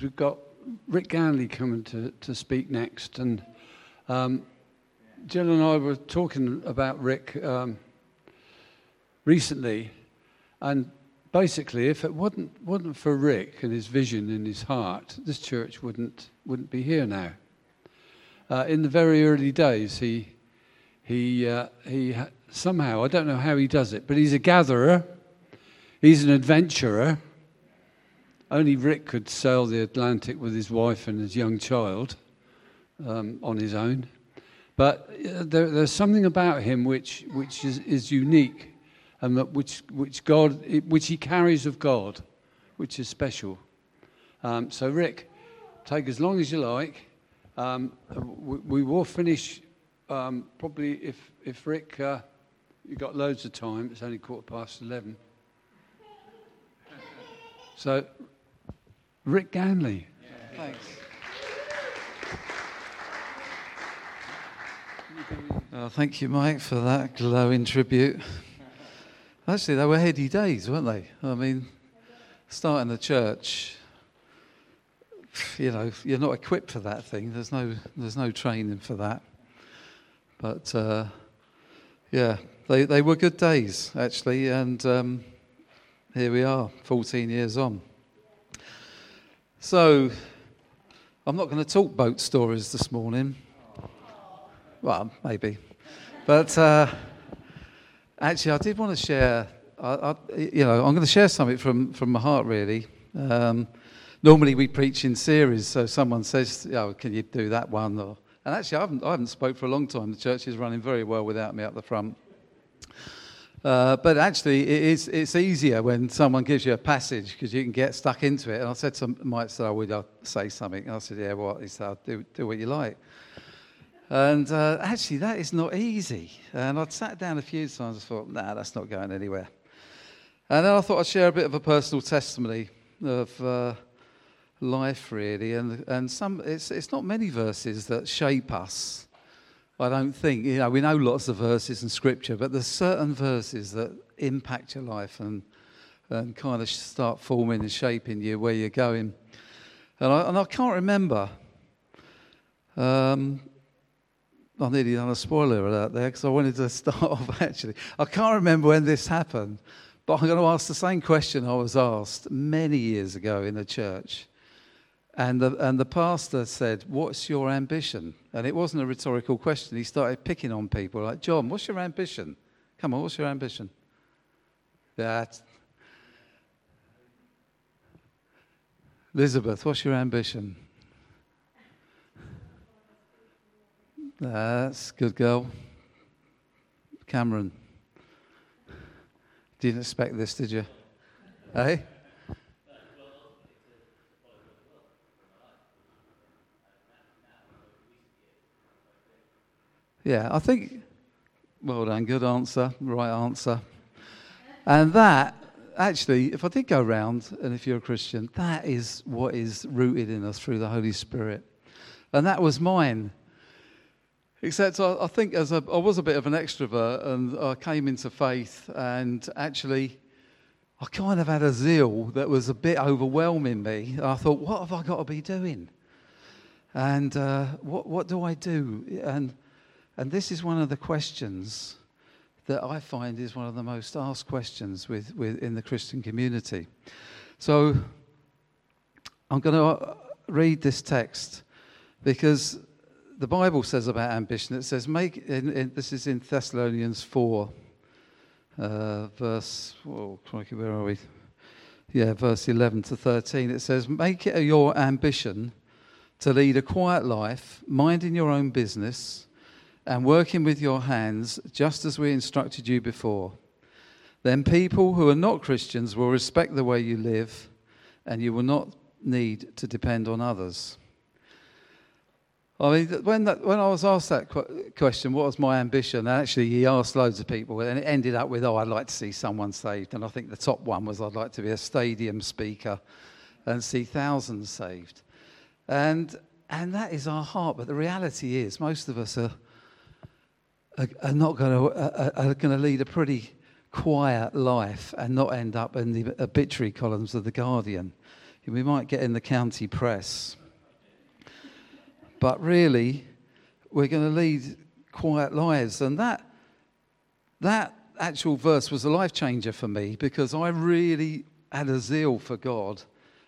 We've got Rick Ganley coming to, to speak next. And um, Jill and I were talking about Rick um, recently. And basically, if it wasn't, wasn't for Rick and his vision in his heart, this church wouldn't, wouldn't be here now. Uh, in the very early days, he, he, uh, he somehow, I don't know how he does it, but he's a gatherer, he's an adventurer only Rick could sail the Atlantic with his wife and his young child um, on his own. But uh, there, there's something about him which, which is, is unique and that which, which, God, which he carries of God, which is special. Um, so, Rick, take as long as you like. Um, we, we, will finish um, probably if, if Rick, uh, you've got loads of time, it's only quarter past 11. So, Rick Ganley. Thanks. Oh, thank you, Mike, for that glowing tribute. Actually, they were heady days, weren't they? I mean, starting the church, you know, you're not equipped for that thing. There's no, there's no training for that. But uh, yeah, they, they were good days, actually, and um, here we are, 14 years on. So, I'm not going to talk boat stories this morning. Well, maybe. But uh, actually, I did want to share, I, I, you know, I'm going to share something from, from my heart, really. Um, normally, we preach in series, so someone says, oh, can you do that one? Or, and actually, I haven't, I haven't spoke for a long time. The church is running very well without me at the front. Uh, but actually, it is, it's easier when someone gives you a passage because you can get stuck into it. And I said to Mike, said, oh, would I say something? And I said, yeah, what? He said, do, do what you like. And uh, actually, that is not easy. And I'd sat down a few times and thought, nah, that's not going anywhere. And then I thought I'd share a bit of a personal testimony of uh, life, really. And, and some, it's, it's not many verses that shape us I don't think, you know, we know lots of verses in Scripture, but there's certain verses that impact your life and, and kind of start forming and shaping you where you're going. And I, and I can't remember. Um, I nearly done a spoiler alert there because I wanted to start off actually. I can't remember when this happened, but I'm going to ask the same question I was asked many years ago in the church. And the, and the pastor said, What's your ambition? And it wasn't a rhetorical question. He started picking on people like, John, what's your ambition? Come on, what's your ambition? That. Elizabeth, what's your ambition? That's good girl. Cameron. Didn't expect this, did you? Hey? Yeah, I think, well done, good answer, right answer. And that, actually, if I did go around, and if you're a Christian, that is what is rooted in us through the Holy Spirit. And that was mine. Except I, I think as a, I was a bit of an extrovert and I came into faith and actually I kind of had a zeal that was a bit overwhelming me. I thought, what have I got to be doing? And uh, what, what do I do? And and this is one of the questions that I find is one of the most asked questions with, with, in the Christian community. So I'm going to uh, read this text because the Bible says about ambition, it says, make, in, in, this is in Thessalonians 4, uh, verse, oh, crikey, where are we? Yeah, verse 11 to 13. It says, Make it your ambition to lead a quiet life, minding your own business and working with your hands, just as we instructed you before. Then people who are not Christians will respect the way you live, and you will not need to depend on others. I mean, when, that, when I was asked that question, what was my ambition? And actually, he asked loads of people, and it ended up with, oh, I'd like to see someone saved. And I think the top one was, I'd like to be a stadium speaker and see thousands saved. And, and that is our heart. But the reality is, most of us are are, are not going to are, are going to lead a pretty quiet life and not end up in the obituary columns of the Guardian. we might get in the county press. But really, we're going to lead quiet lives. And that, that actual verse was a life changer for me because I really had a zeal for God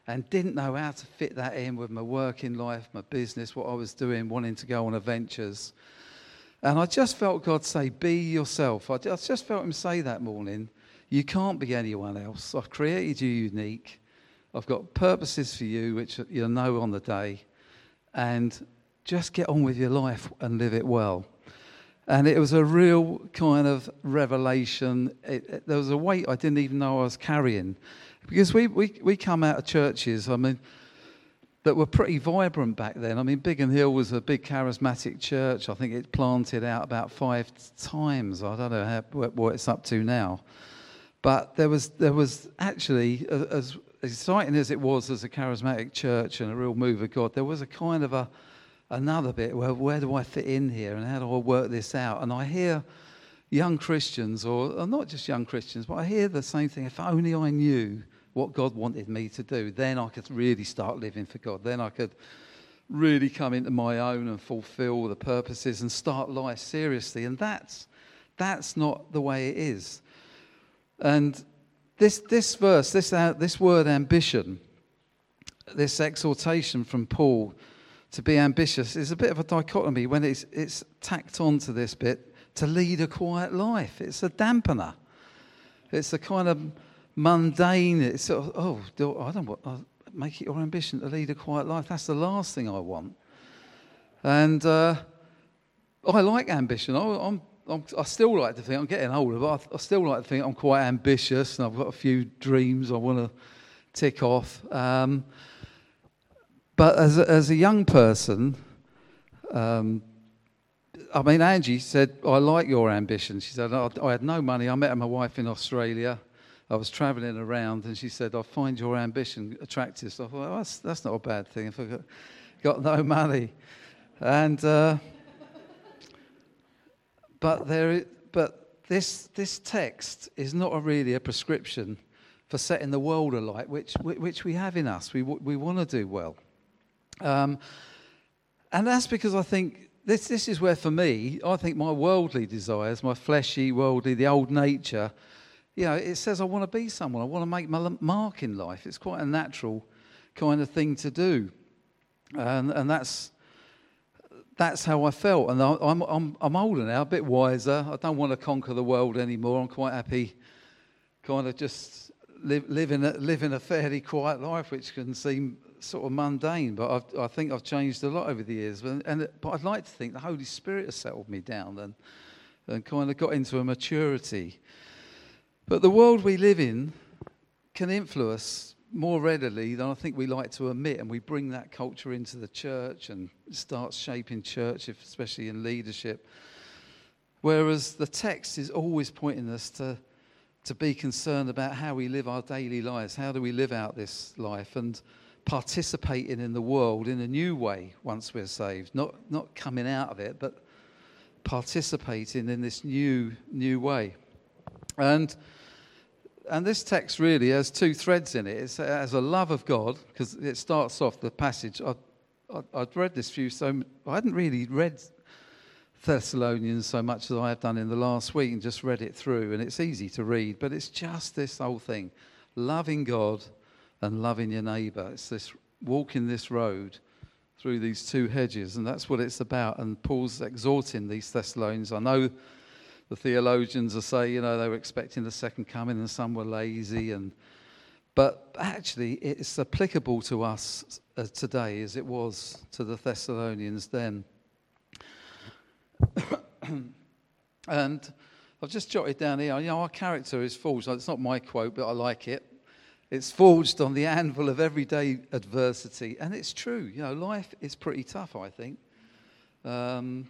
and didn't know how to fit that in with my working life, my business, what I was doing, wanting to go on adventures. And I just felt God say, Be yourself. I just felt Him say that morning, You can't be anyone else. I've created you unique. I've got purposes for you, which you'll know on the day. And just get on with your life and live it well. And it was a real kind of revelation. It, it, there was a weight I didn't even know I was carrying. Because we, we, we come out of churches, I mean, that were pretty vibrant back then. I mean, Biggin Hill was a big charismatic church. I think it planted out about five times. I don't know how, what it's up to now. But there was, there was actually, as exciting as it was as a charismatic church and a real move of God, there was a kind of a, another bit where where do I fit in here and how do I work this out? And I hear young Christians, or, or not just young Christians, but I hear the same thing. If only I knew what God wanted me to do, then I could really start living for God. Then I could really come into my own and fulfill the purposes and start life seriously. And that's, that's not the way it is. And this, this verse, this, uh, this word ambition, this exhortation from Paul to be ambitious is a bit of a dichotomy when it's, it's tacked onto this bit to lead a quiet life. It's a dampener. It's a kind of mundane. It's sort of, oh, I don't want, I'll make it your ambition to lead a quiet life. That's the last thing I want. And uh, I like ambition. I, I'm, I'm, i still like to think, I'm getting older, but I, I, still like to think I'm quite ambitious and I've got a few dreams I want to tick off. Um, but as a, as a young person, um, I mean, Angie said, I like your ambition. She said, I, I had no money. I met my wife in Australia. I was traveling around and she said, I find your ambition attractive. So I thought, that's, that's not a bad thing if I've got, got no money. And, uh, but, there, but this, this text is not a really a prescription for setting the world alight, which, which we have in us. We, we want to do well. Um, and that's because I think this, this is where, for me, I think my worldly desires, my fleshy, worldly, the old nature, you know, it says I want to be someone. I want to make my mark in life. It's quite a natural kind of thing to do. And, and that's, that's how I felt. And I'm, I'm, I'm older now, a bit wiser. I don't want to conquer the world anymore. I'm quite happy kind of just live, living, a, living a fairly quiet life, which can seem sort of mundane, but I've, i think I've changed a lot over the years. And, and, but I'd like to think the Holy Spirit has settled me down and, and kind of got into a maturity. But the world we live in can influence more readily than I think we like to admit, and we bring that culture into the church and start shaping church, especially in leadership. Whereas the text is always pointing us to, to be concerned about how we live our daily lives. How do we live out this life? And participating in the world in a new way once we're saved. Not, not coming out of it, but participating in this new, new way. And and this text really has two threads in it. It has a love of God, because it starts off the passage. I, would read this few, so I hadn't really read Thessalonians so much as I have done in the last week and just read it through, and it's easy to read, but it's just this whole thing loving God and loving your neighbour. It's this walking this road through these two hedges, and that's what it's about. And Paul's exhorting these Thessalonians. I know the theologians will say, you know, they were expecting the second coming and some were lazy. And, but actually, it's applicable to us uh, today as it was to the Thessalonians then. and I've just jotted down here, you know, our character is forged. It's not my quote, but I like it. It's forged on the anvil of everyday adversity. And it's true. You know, life is pretty tough, I think. Um,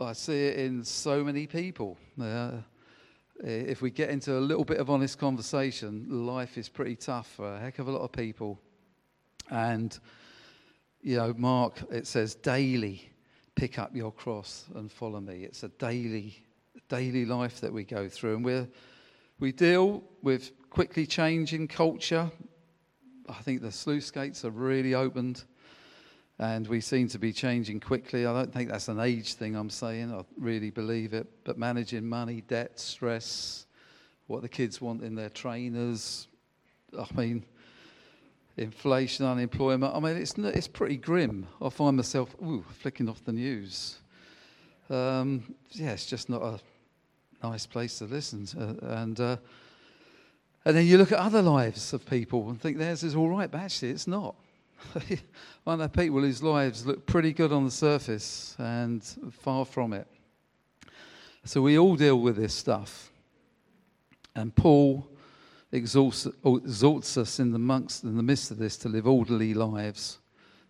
I see it in so many people. Uh, if we get into a little bit of honest conversation, life is pretty tough for a heck of a lot of people. And, you know, Mark, it says daily pick up your cross and follow me. It's a daily, daily life that we go through. And we we deal with quickly changing culture, I think the sluice gates are really opened and we seem to be changing quickly. I don't think that's an age thing I'm saying, I really believe it. But managing money, debt, stress, what the kids want in their trainers, I mean, inflation, unemployment. I mean, it's, it's pretty grim. I find myself ooh, flicking off the news. Um, yeah, it's just not a nice place to listen to. And, uh, and then you look at other lives of people and think theirs is all right, but actually it's not. One of the people whose lives look pretty good on the surface and far from it. So we all deal with this stuff. And Paul exalts, exalts us in the, amongst, in the midst of this to live orderly lives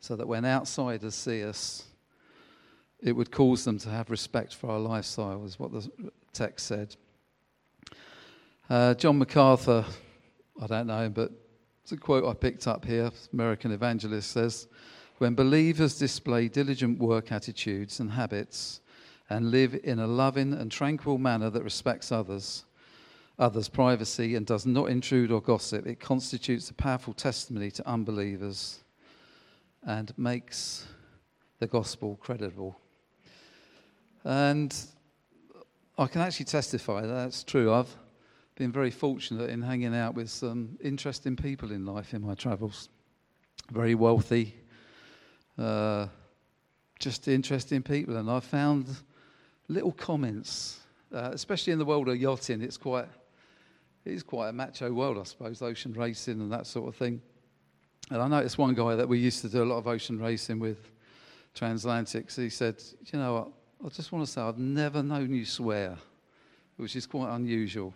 so that when outsiders see us, it would cause them to have respect for our lifestyle, is what the text said. Uh, John MacArthur, I don't know but it's a quote I picked up here. American evangelist says, "When believers display diligent work attitudes and habits, and live in a loving and tranquil manner that respects others, others' privacy, and does not intrude or gossip, it constitutes a powerful testimony to unbelievers, and makes the gospel credible." And I can actually testify that that's true. I've been very fortunate in hanging out with some interesting people in life in my travels. Very wealthy, uh, just interesting people. And I found little comments, uh, especially in the world of yachting. It's quite, it's quite a macho world, I suppose, ocean racing and that sort of thing. And I noticed one guy that we used to do a lot of ocean racing with, Transatlantics. He said, "You know what? I just want to say I've never known you swear, which is quite unusual."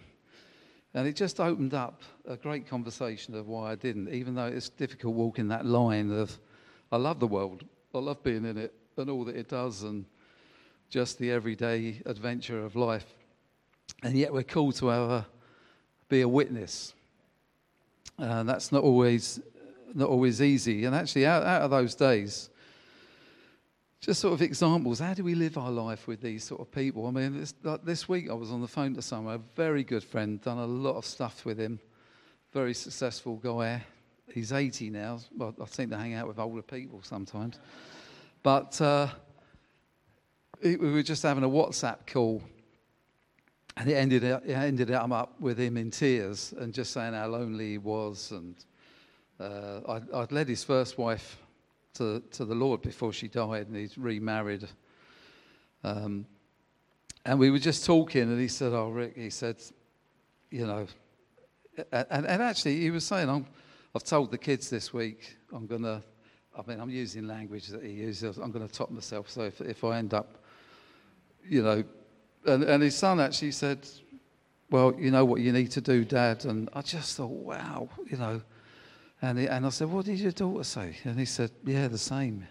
And it just opened up a great conversation of why I didn't, even though it's difficult walking that line of, I love the world, I love being in it and all that it does, and just the everyday adventure of life. And yet we're called to have a, be a witness. And that's not always, not always easy. And actually, out, out of those days, just sort of examples. How do we live our life with these sort of people? I mean, this, like this week I was on the phone to someone, a very good friend, done a lot of stuff with him, very successful guy. He's 80 now. Well, I seem to hang out with older people sometimes. But uh, we were just having a WhatsApp call, and it ended, it ended up with him in tears and just saying how lonely he was. And uh, I'd, I'd led his first wife to, to the Lord before she died, and he's remarried. Um, and we were just talking, and he said, "Oh, Rick," he said, "You know," and, and actually, he was saying, i have told the kids this week, I'm gonna." I mean, I'm using language that he uses. I'm going to top myself. So if, if I end up, you know, and, and his son actually said, well, you know what you need to do, Dad. And I just thought, wow, you know, and, he, and I said, What did your daughter say? And he said, Yeah, the same.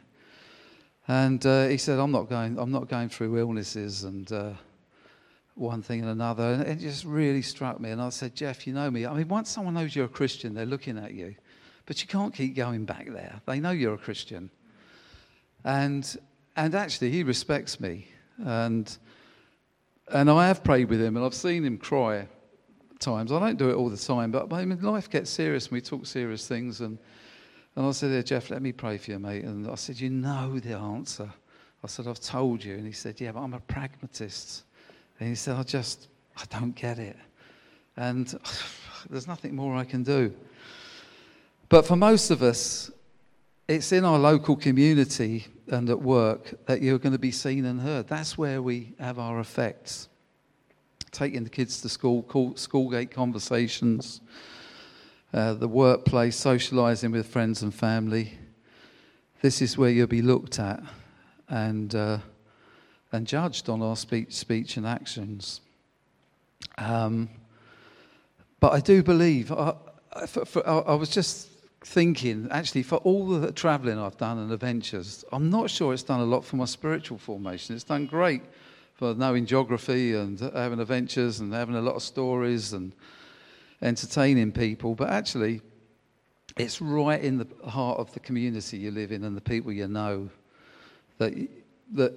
And uh, he said, I'm not, going, I'm not going through illnesses and uh, one thing and another. And it just really struck me. And I said, Jeff, you know me. I mean, once someone knows you're a Christian, they're looking at you. But you can't keep going back there. They know you're a Christian. And, and actually, he respects me. And, and I have prayed with him, and I've seen him cry times. I don't do it all the time, but I mean, life gets serious and we talk serious things. And, and I said, there Jeff, let me pray for you, mate. And I said, You know the answer. I said, I've told you. And he said, Yeah, but I'm a pragmatist. And he said, I just, I don't get it. And there's nothing more I can do. But for most of us, it's in our local community and at work that you're going to be seen and heard. That's where we have our effects taking the kids to school, school gate conversations, uh, the workplace, socialising with friends and family. This is where you'll be looked at and, uh, and judged on our speech, speech and actions. Um, but I do believe, I, for, for, I, I was just thinking, actually, for all the travelling I've done and adventures, I'm not sure it's done a lot for my spiritual formation. It's done great for knowing geography and having adventures and having a lot of stories and entertaining people. But actually, it's right in the heart of the community you live in and the people you know that, that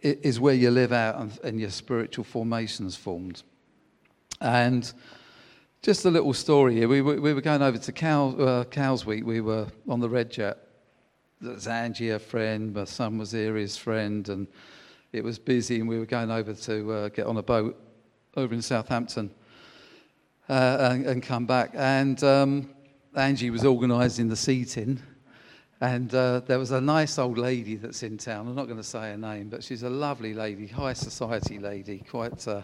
is where you live out and, and your spiritual formation is formed. And Just a little story here. We were, we were going over to Cow, uh, Cowes Week. We were on the Red Jet. There's Angie, a friend. My son was here, his friend, and it was busy. And we were going over to uh, get on a boat over in Southampton uh, and, and, come back. And um, Angie was organising the seating. And uh, there was a nice old lady that's in town. I'm not going to say her name, but she's a lovely lady, high society lady, quite, uh,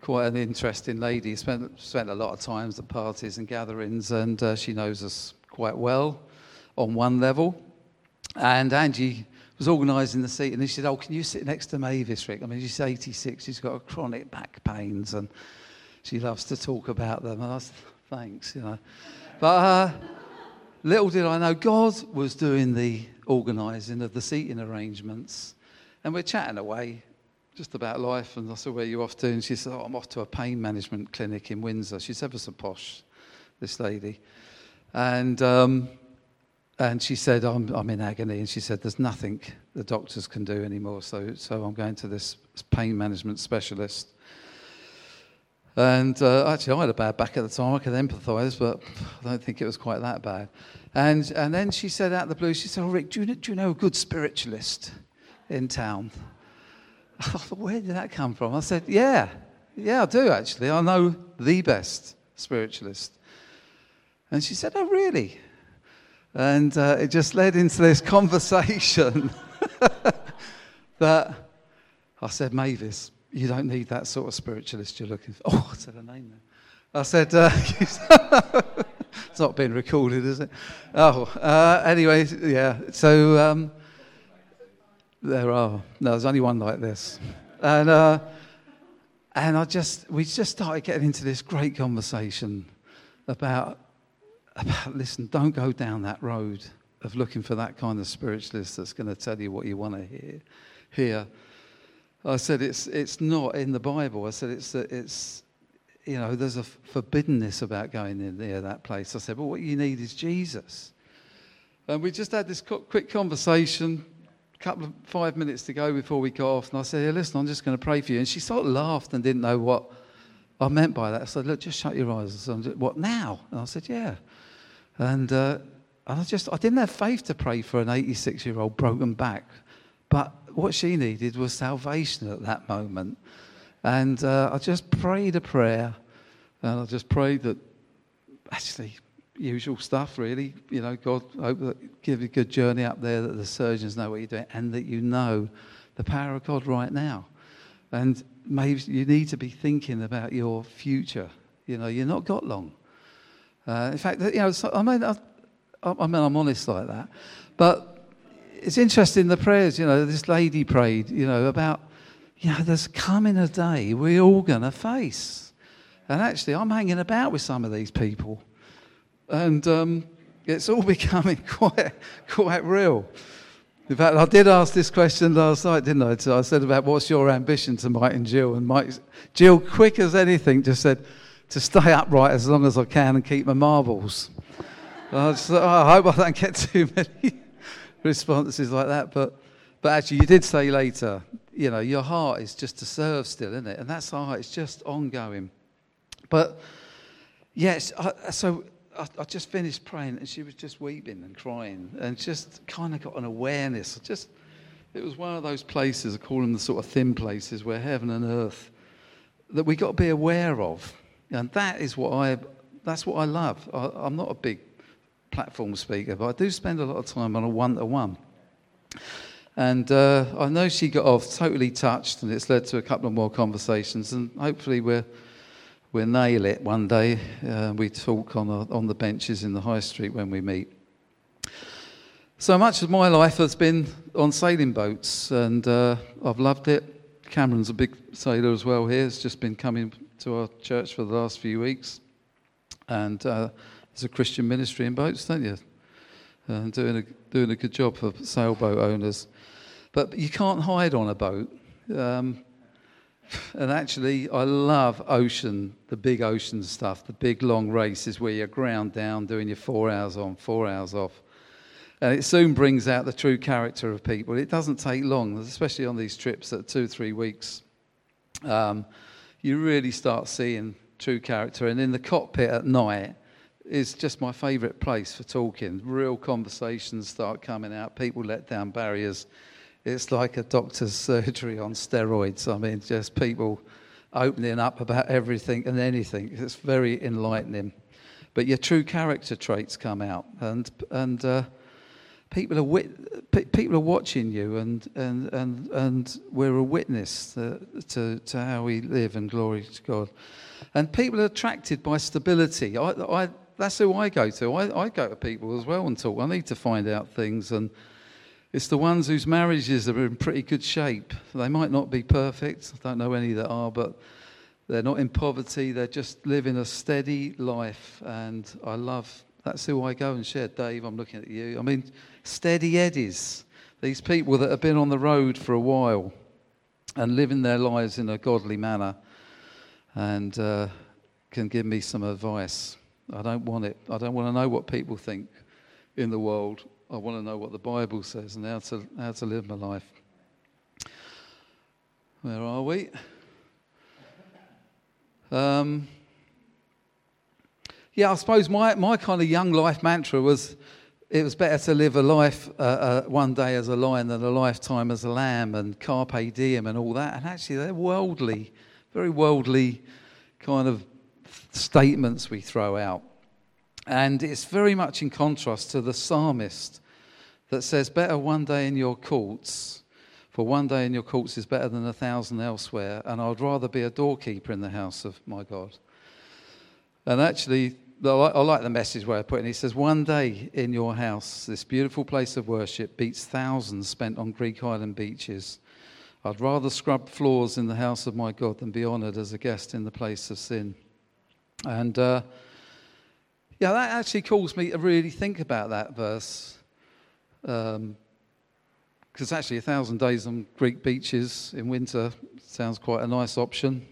quite an interesting lady. Spent, spent a lot of times at parties and gatherings, and uh, she knows us quite well on one level. And Angie was organising the seat, and he said, "Oh, can you sit next to Mavis, Rick? I mean, she's 86. She's got chronic back pains, and she loves to talk about them." And I said, "Thanks, you know." But uh, little did I know, God was doing the organising of the seating arrangements. And we're chatting away just about life. And I said, Where are you off to? And she said, Oh, I'm off to a pain management clinic in Windsor. She's ever so posh, this lady. And, um, and she said, I'm, I'm in agony. And she said, There's nothing the doctors can do anymore. So, so I'm going to this pain management specialist. And uh, actually, I had a bad back at the time. I could empathise, but I don't think it was quite that bad. And, and then she said out of the blue, she said, Oh, Rick, do you, do you know a good spiritualist in town? I thought, Where did that come from? I said, Yeah, yeah, I do actually. I know the best spiritualist. And she said, Oh, really? And uh, it just led into this conversation that I said, Mavis, you don't need that sort of spiritualist you're looking for. Oh, I said a name there. I said, uh, it's not been recorded, is it? Oh, uh, anyway, yeah. So um, there are. No, there's only one like this. And, uh, and I just, we just started getting into this great conversation about, listen, don't go down that road of looking for that kind of spiritualist that's going to tell you what you want to hear. Hear I said it's, it's not in the Bible. I said it's, it's, you know, there's a forbiddenness about going in there, that place. I said, well, what you need is Jesus. And we just had this quick conversation, a couple of five minutes to go before we got off. And I said, hey, listen, I'm just going to pray for you. And she sort of laughed and didn't know what I meant by that. I said, look, just shut your eyes. I said, what now? And I said, yeah. And, uh, and I just, I didn't have faith to pray for an 86 year old broken back. But what she needed was salvation at that moment. And uh, I just prayed a prayer. And I just prayed that, actually, usual stuff, really. You know, God, hope that give you a good journey up there, that the surgeons know what you're doing, and that you know the power of God right now. And maybe you need to be thinking about your future. You know, you've not got long. Uh, in fact, you know, I mean, I, I mean, I'm honest like that. But it's interesting the prayers, you know, this lady prayed, you know, about, you know, there's coming a day we're all going to face. And actually, I'm hanging about with some of these people. And um, it's all becoming quite, quite real. In fact, I did ask this question last night, didn't I? So I said about what's your ambition to Mike and Jill. And Mike, Jill, quick as anything, just said to stay upright as long as I can and keep my marbles. I, just, oh, I hope I don't get too many responses like that. But, but actually, you did say later, you know, your heart is just to serve still, isn't it? And that's our it's just ongoing. But yes, I, so I, I, just finished praying and she was just weeping and crying and just kind of got an awareness. Just, it was one of those places, I call them the sort of thin places where heaven and earth, that we got to be aware of. And that is what I, that's what I love. I, I'm not a big platform speaker, but I do spend a lot of time on a one to one. And uh, I know she got off totally touched, and it's led to a couple of more conversations. And hopefully, we'll, we'll nail it one day. Uh, we talk on, a, on the benches in the high street when we meet. So much of my life has been on sailing boats, and uh, I've loved it. Cameron's a big sailor as well here. He's just been coming to our church for the last few weeks. And uh, there's a Christian ministry in boats, don't you? And doing a, doing a good job for sailboat owners. But you can't hide on a boat. Um, and actually, I love ocean, the big ocean stuff, the big long races where you're ground down doing your four hours on, four hours off. And it soon brings out the true character of people. It doesn't take long, especially on these trips that two, three weeks. Um, you really start seeing true character. And in the cockpit at night is just my favourite place for talking. Real conversations start coming out. People let down barriers. It's like a doctor's surgery on steroids. I mean, just people opening up about everything and anything. It's very enlightening. But your true character traits come out, and and uh, people are people are watching you, and and and and we're a witness to, to, to how we live, and glory to God. And people are attracted by stability. I, I that's who I go to. I, I go to people as well and talk. I need to find out things and it's the ones whose marriages are in pretty good shape. They might not be perfect, I don't know any that are, but they're not in poverty. They're just living a steady life. And I love, that's who I go and share. Dave, I'm looking at you. I mean, steady eddies. These people that have been on the road for a while and living their lives in a godly manner and uh, can give me some advice. I don't want it. I don't want to know what people think in the world. I want to know what the Bible says and how to, how to live my life. Where are we? Um, yeah, I suppose my, my kind of young life mantra was it was better to live a life uh, uh, one day as a lion than a lifetime as a lamb and carpe diem and all that. And actually, they're worldly, very worldly kind of statements we throw out. And it's very much in contrast to the psalmist that says, Better one day in your courts, for one day in your courts is better than a thousand elsewhere, and I'd rather be a doorkeeper in the house of my God. And actually, I like the message where I put it. He says, One day in your house, this beautiful place of worship, beats thousands spent on Greek island beaches. I'd rather scrub floors in the house of my God than be honoured as a guest in the place of sin. And uh, yeah, that actually calls me to really think about that verse. Because um, actually, a thousand days on Greek beaches in winter sounds quite a nice option.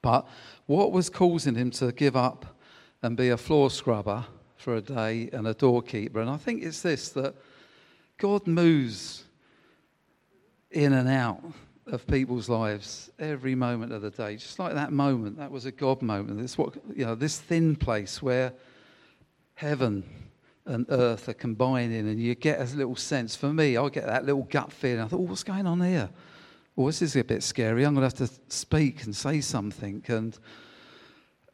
But what was causing him to give up and be a floor scrubber for a day and a doorkeeper? And I think it's this that God moves in and out of people's lives every moment of the day. Just like that moment, that was a God moment. This what you know, this thin place where heaven and earth are combining, and you get a little sense. For me, I get that little gut feeling. I thought, oh, what's going on here? Well, this is a bit scary. I'm going to have to speak and say something, and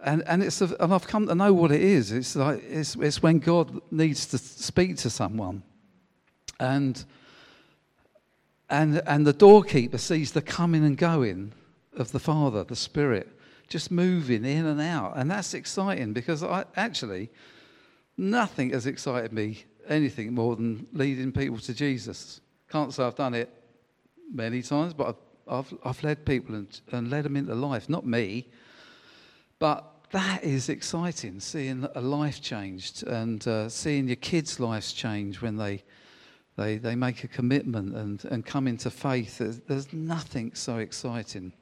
and and it's a, and I've come to know what it is. It's like it's it's when God needs to speak to someone, and and, and the doorkeeper sees the coming and going of the Father, the Spirit, just moving in and out. And that's exciting because I, actually, nothing has excited me anything more than leading people to Jesus. Can't say I've done it many times, but I've, I've, I've led people and, and led them into life, not me. But that is exciting, seeing a life changed and uh, seeing your kids' lives change when they they, they make a commitment and, and come into faith. There's, there's nothing so exciting.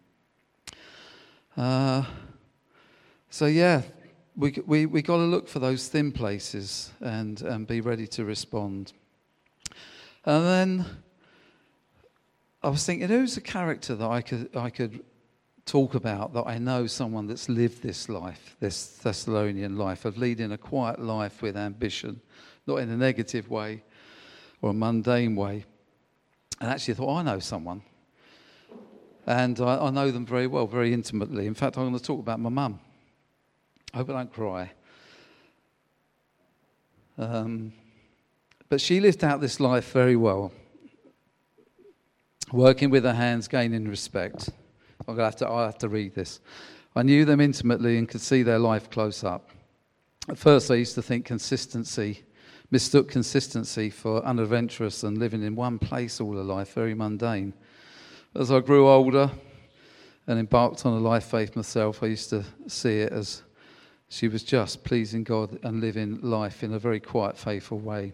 Uh, so, yeah, we, we, we got to look for those thin places and, and be ready to respond. And then I was thinking, who's a character that I could, I could talk about that I know someone that's lived this life, this Thessalonian life, of leading a quiet life with ambition, not in a negative way, or a mundane way. And actually, I thought, I know someone. And I, I, know them very well, very intimately. In fact, I'm going to talk about my mum. I hope I don't cry. Um, but she lived out this life very well, working with her hands, gaining respect. I'm going to have to, I have to read this. I knew them intimately and could see their life close up. At first, I used to think consistency mistook consistency for unadventurous and living in one place all her life, very mundane. As I grew older and embarked on a life faith myself, I used to see it as she was just pleasing God and living life in a very quiet, faithful way.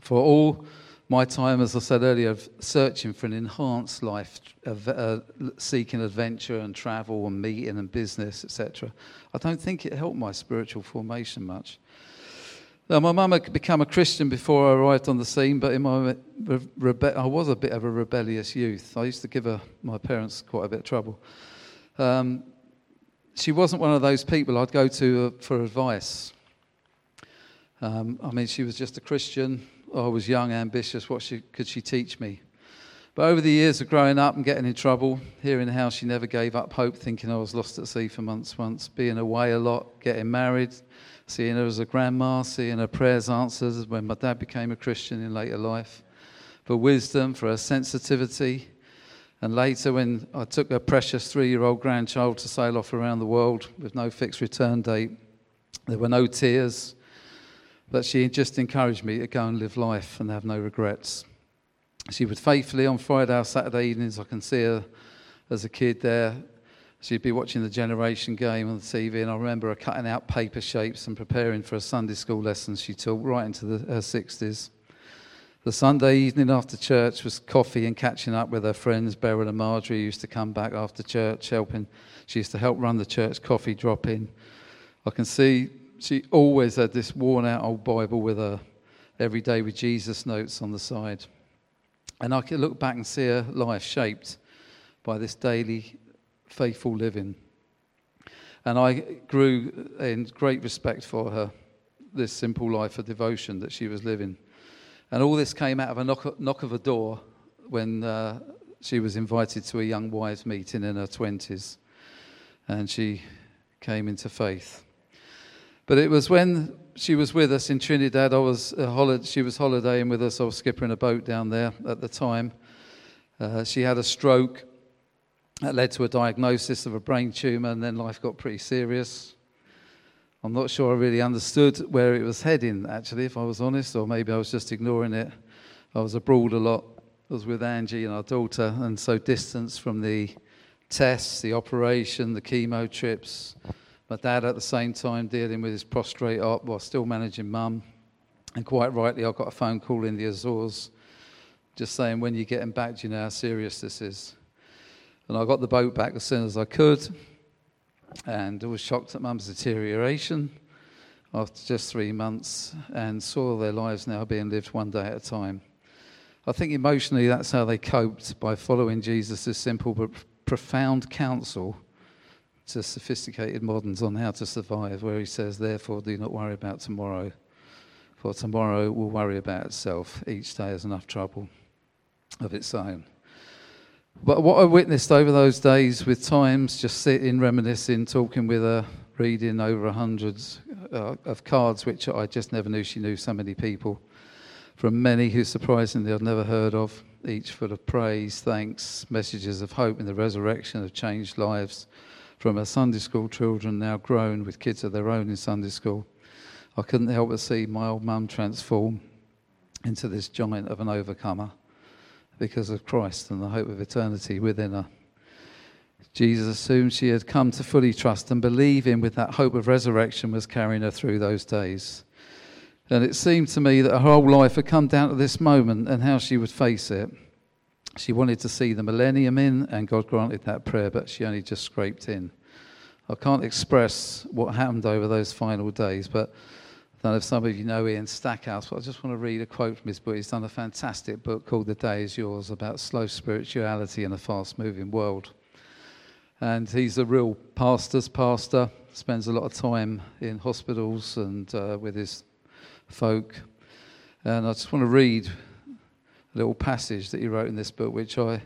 For all my time, as I said earlier, of searching for an enhanced life, of, uh, seeking adventure and travel and meeting and business, etc., I don't think it helped my spiritual formation much. Now, my mum had become a Christian before I arrived on the scene, but in my rebe- I was a bit of a rebellious youth. I used to give her, my parents quite a bit of trouble. Um, she wasn't one of those people I'd go to uh, for advice. Um, I mean, she was just a Christian. I was young, ambitious. What she, could she teach me? But over the years of growing up and getting in trouble, hearing how she never gave up hope, thinking I was lost at sea for months once, being away a lot, getting married, seeing her as a grandma, seeing her prayers answered when my dad became a Christian in later life, for wisdom, for her sensitivity. And later, when I took a precious three year old grandchild to sail off around the world with no fixed return date, there were no tears, but she just encouraged me to go and live life and have no regrets. She would faithfully on Friday or Saturday evenings, I can see her as a kid there. She'd be watching the Generation game on the TV, and I remember her cutting out paper shapes and preparing for a Sunday school lesson she taught right into the, her 60s. The Sunday evening after church was coffee and catching up with her friends. Beryl and Marjorie used to come back after church, helping. She used to help run the church coffee drop in. I can see she always had this worn out old Bible with her every day with Jesus notes on the side. And I can look back and see her life shaped by this daily faithful living. And I grew in great respect for her, this simple life of devotion that she was living. And all this came out of a knock, knock of a door when uh, she was invited to a young wives' meeting in her 20s. And she came into faith. But it was when she was with us in Trinidad. I was holiday, she was holidaying with us. I was skipping a boat down there at the time. Uh, she had a stroke that led to a diagnosis of a brain tumor, and then life got pretty serious. I'm not sure I really understood where it was heading, actually, if I was honest, or maybe I was just ignoring it. I was abroad a lot. I was with Angie and our daughter, and so distance from the tests, the operation, the chemo trips, my dad at the same time dealing with his prostrate op while still managing mum. And quite rightly, I got a phone call in the Azores just saying, when you're getting back, do you know how serious this is? And I got the boat back as soon as I could. And was shocked at mum's deterioration after just three months and saw their lives now being lived one day at a time. I think emotionally that's how they coped by following Jesus' simple but profound counsel to sophisticated moderns on how to survive, where he says, Therefore, do not worry about tomorrow, for tomorrow will worry about itself. Each day has enough trouble of its own. But what I witnessed over those days with times, just sitting, reminiscing, talking with her, reading over hundreds uh, of cards, which I just never knew she knew so many people, from many who surprisingly I'd never heard of, each full of praise, thanks, messages of hope in the resurrection of changed lives from her Sunday school children, now grown with kids of their own in Sunday school. I couldn't help but see my old mum transform into this giant of an overcomer because of Christ and the hope of eternity within her. Jesus assumed she had come to fully trust and believe him with that hope of resurrection was carrying her through those days. And it seemed to me that her whole life had come down to this moment and how she would face it. She wanted to see the millennium in, and God granted that prayer, but she only just scraped in. I can't express what happened over those final days, but I don't know if some of you know Ian Stackhouse, but I just want to read a quote from his book. He's done a fantastic book called The Day Is Yours about slow spirituality in a fast moving world. And he's a real pastor's pastor, spends a lot of time in hospitals and uh, with his folk. And I just want to read little passage that he wrote in this book, which I,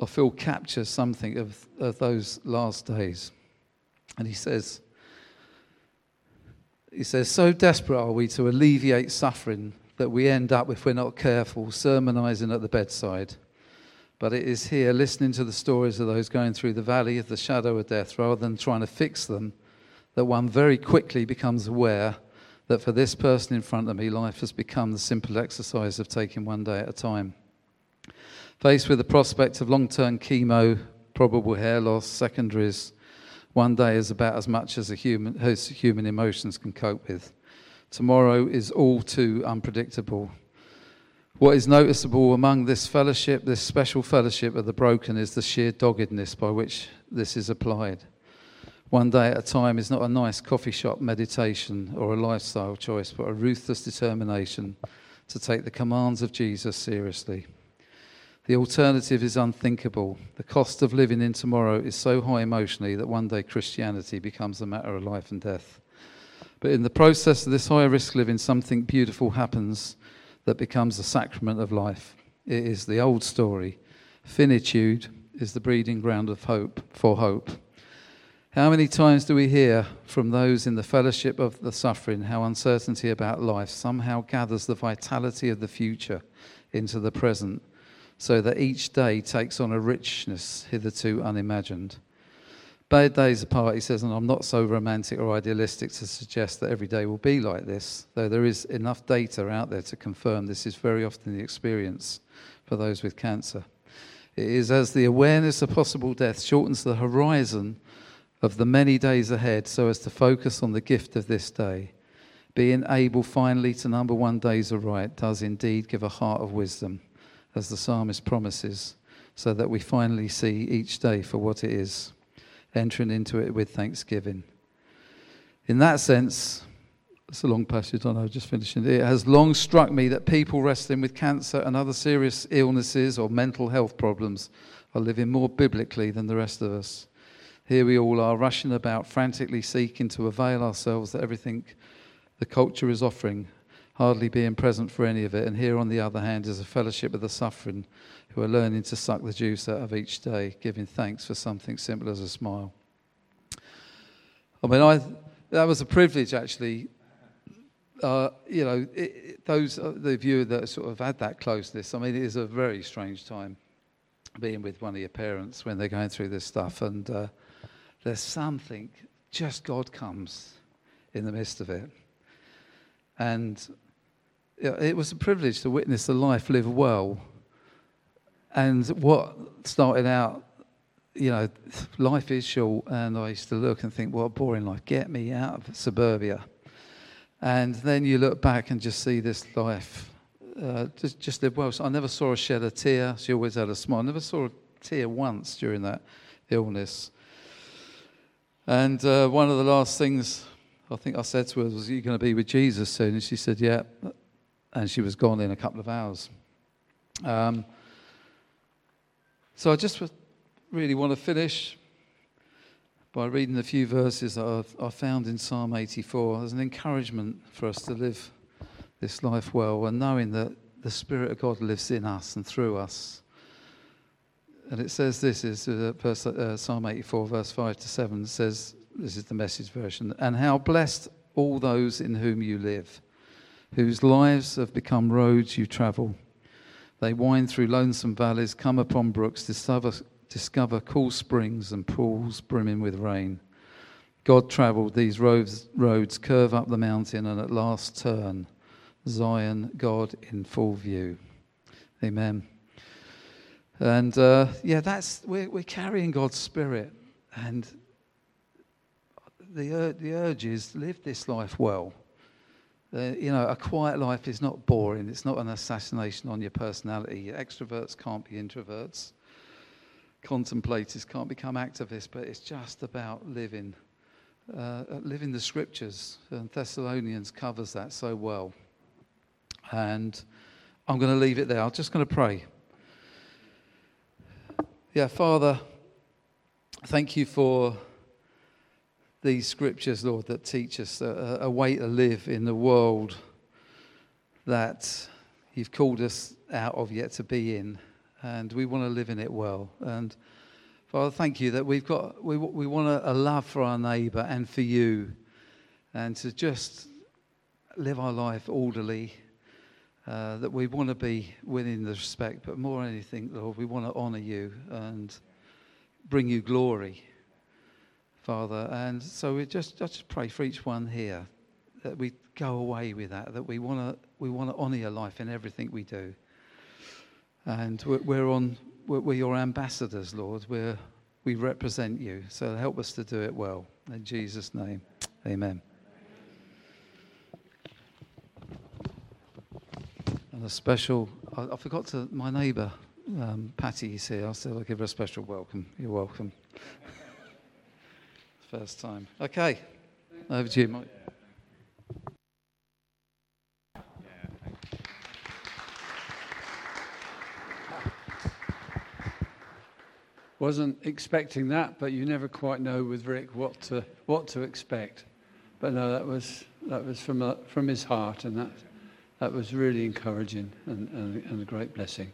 I feel captures something of, of those last days. And he says, he says, so desperate are we to alleviate suffering that we end up, if we're not careful, sermonizing at the bedside. But it is here, listening to the stories of those going through the valley of the shadow of death, rather than trying to fix them, that one very quickly becomes aware that for this person in front of me, life has become the simple exercise of taking one day at a time. Faced with the prospect of long term chemo, probable hair loss, secondaries, one day is about as much as, a human, as human emotions can cope with. Tomorrow is all too unpredictable. What is noticeable among this fellowship, this special fellowship of the broken, is the sheer doggedness by which this is applied one day at a time is not a nice coffee shop meditation or a lifestyle choice, but a ruthless determination to take the commands of Jesus seriously. The alternative is unthinkable. The cost of living in tomorrow is so high emotionally that one day Christianity becomes a matter of life and death. But in the process of this higher risk living, something beautiful happens that becomes a sacrament of life. It is the old story. Finitude is the breeding ground of hope for hope. How many times do we hear from those in the fellowship of the suffering how uncertainty about life somehow gathers the vitality of the future into the present, so that each day takes on a richness hitherto unimagined? Bad days apart, he says, and I'm not so romantic or idealistic to suggest that every day will be like this, though there is enough data out there to confirm this is very often the experience for those with cancer. It is as the awareness of possible death shortens the horizon of the many days ahead so as to focus on the gift of this day. Being able finally to number one days aright does indeed give a heart of wisdom, as the psalmist promises, so that we finally see each day for what it is entering into it with thanksgiving. In that sense, it's a long passage, I know, just finishing. It has long struck me that people wrestling with cancer and other serious illnesses or mental health problems are living more biblically than the rest of us. Here we all are rushing about, frantically seeking to avail ourselves of everything the culture is offering, hardly being present for any of it. And here, on the other hand, is a fellowship of the suffering who are learning to suck the juice out of each day, giving thanks for something simple as a smile. I mean, I, that was a privilege actually. Uh, you know, it, it, those uh, the viewer that sort of had that closeness. I mean, it is a very strange time being with one of your parents when they're going through this stuff, and uh, there's something. Just God comes in the midst of it, and it was a privilege to witness the life live well and what started out, you know, life is short, and I used to look and think, what a boring life. Get me out of suburbia. And then you look back and just see this life uh, just, just live well. So I never saw her shed a tear. She always had a smile. I never saw a tear once during that illness. And uh, one of the last things I think I said to her was, Are you going to be with Jesus soon? And she said, Yeah. And she was gone in a couple of hours. Um, so I just really want to finish by reading a few verses that I've, I found in Psalm 84 as an encouragement for us to live this life well and knowing that the Spirit of God lives in us and through us. And it says this is uh, verse, uh, Psalm 84, verse 5 to 7 says, this is the message version, and how blessed all those in whom you live, whose lives have become roads you travel. They wind through lonesome valleys, come upon brooks, discover, discover cool springs and pools brimming with rain. God travelled these roads, roads, curve up the mountain, and at last turn. Zion, God in full view. Amen. And uh, yeah, that's we're, we're carrying God's spirit, and the the urge is live this life well. Uh, you know, a quiet life is not boring. It's not an assassination on your personality. Extroverts can't be introverts. Contemplators can't become activists, but it's just about living, uh, living the scriptures. And Thessalonians covers that so well. And I'm going to leave it there. I'm just going to pray. Yeah, Father, thank you for these scriptures, Lord, that teach us a, a way to live in the world that you've called us out of yet to be in. And we want to live in it well. And Father, thank you that we've got, we, we want a, a love for our neighbour and for you. And to just live our life orderly. Uh, that we want to be winning the respect, but more than anything, Lord, we want to honour you and bring you glory. Father. And so we just, just pray for each one here that we go away with that, that we want to we want to honour your life in everything we do. And we're, we're on, we're, we're, your ambassadors, Lord. We're, we represent you. So help us to do it well. In Jesus' name, amen. a special. I, I forgot to. My neighbour, um, Patty, is here. I said I'll give her a special welcome. You're welcome. First time. Okay. Over to you, Mike. wasn't expecting that, but you never quite know with Rick what to what to expect. But no, that was that was from uh, from his heart, and that that was really encouraging and, and, and a great blessing.